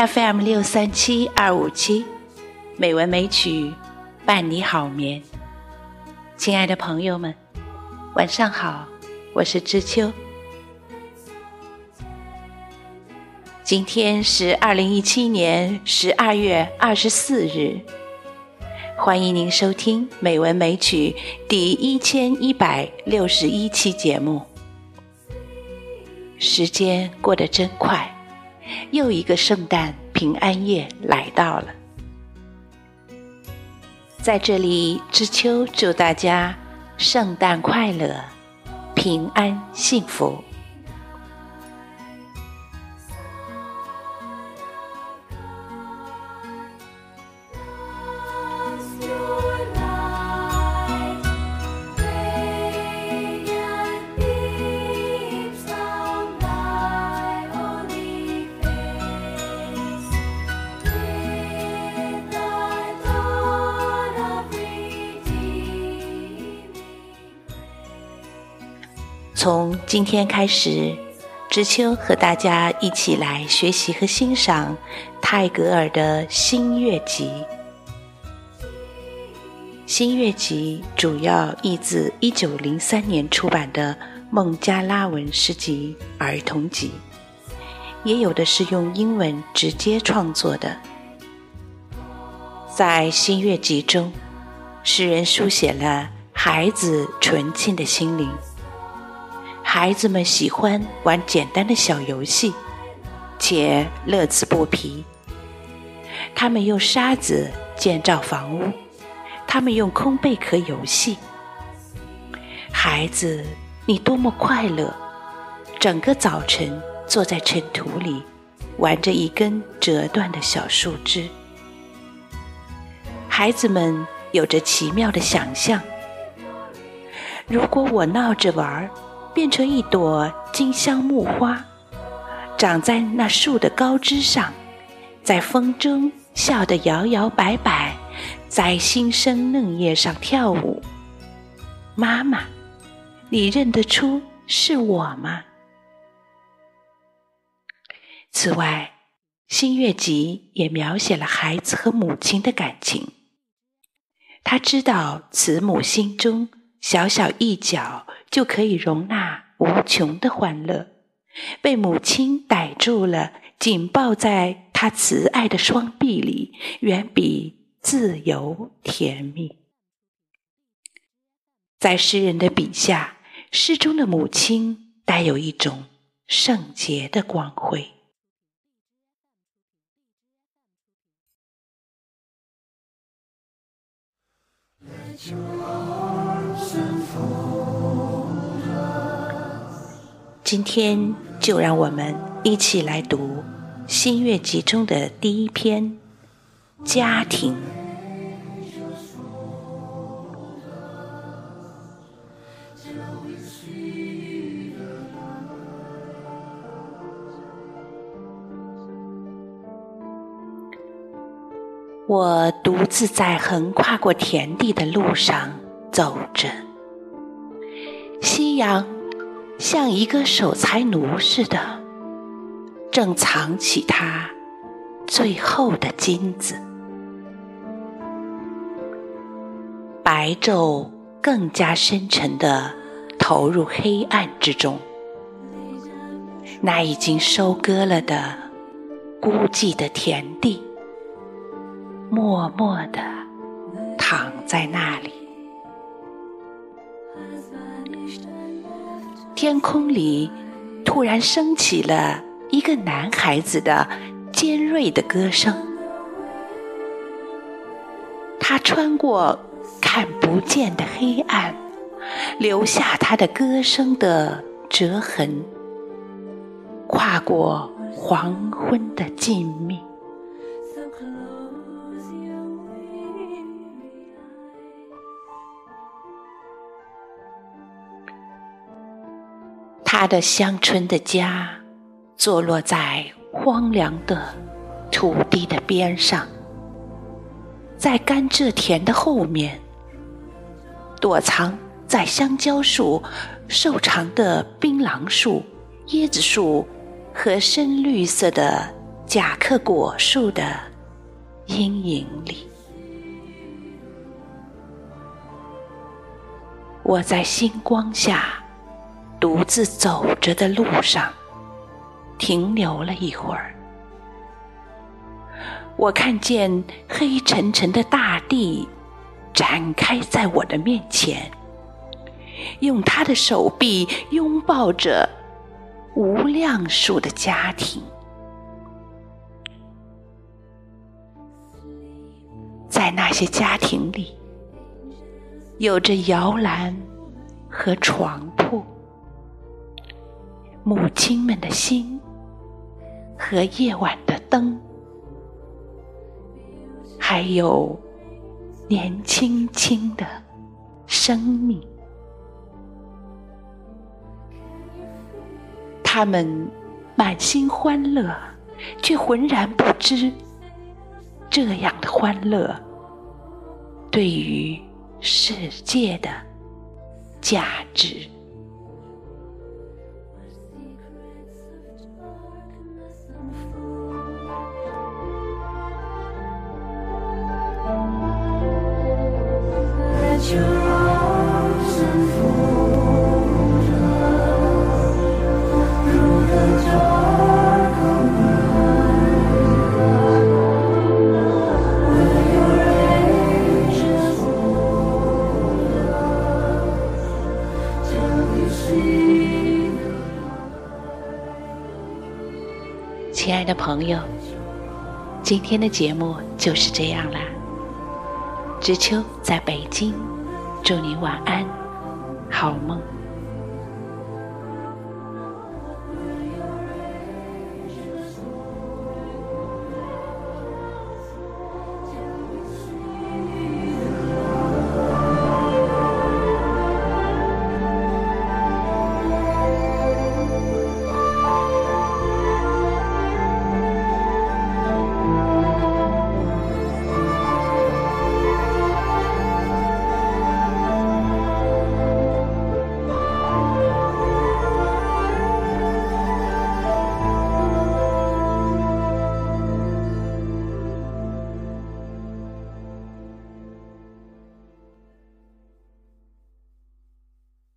FM 六三七二五七，美文美曲伴你好眠。亲爱的朋友们，晚上好，我是知秋。今天是二零一七年十二月二十四日，欢迎您收听《美文美曲》第一千一百六十一期节目。时间过得真快，又一个圣诞平安夜来到了。在这里，知秋祝大家圣诞快乐，平安幸福。从今天开始，知秋和大家一起来学习和欣赏泰戈尔的《新月集》。《新月集》主要译自1903年出版的孟加拉文诗集儿童集，也有的是用英文直接创作的。在《新月集》中，诗人书写了孩子纯净的心灵。孩子们喜欢玩简单的小游戏，且乐此不疲。他们用沙子建造房屋，他们用空贝壳游戏。孩子，你多么快乐！整个早晨坐在尘土里，玩着一根折断的小树枝。孩子们有着奇妙的想象。如果我闹着玩儿，变成一朵金香木花，长在那树的高枝上，在风中笑得摇摇摆摆，在新生嫩叶上跳舞。妈妈，你认得出是我吗？此外，《新月集》也描写了孩子和母亲的感情。他知道慈母心中小小一角。就可以容纳无穷的欢乐，被母亲逮住了，紧抱在她慈爱的双臂里，远比自由甜蜜。在诗人的笔下，诗中的母亲带有一种圣洁的光辉。今天就让我们一起来读《新月集》中的第一篇《家庭》。我独自在横跨过田地的路上走着，夕阳。像一个守财奴似的，正藏起他最后的金子。白昼更加深沉的投入黑暗之中，那已经收割了的孤寂的田地，默默地躺在那里。天空里突然升起了一个男孩子的尖锐的歌声，他穿过看不见的黑暗，留下他的歌声的折痕，跨过黄昏的静谧。他的乡村的家，坐落在荒凉的土地的边上，在甘蔗田的后面，躲藏在香蕉树、瘦长的槟榔树、椰子树和深绿色的甲克果树的阴影里。我在星光下独自走着的路上，停留了一会儿。我看见黑沉沉的大地展开在我的面前，用他的手臂拥抱着无量数的家庭，在那些家庭里。有着摇篮和床，母亲们的心和夜晚的灯，还有年轻轻的生命。他们满心欢乐，却浑然不知，这样的欢乐对于。世界的价值。亲爱的朋友，今天的节目就是这样啦。知秋在北京，祝你晚安，好梦。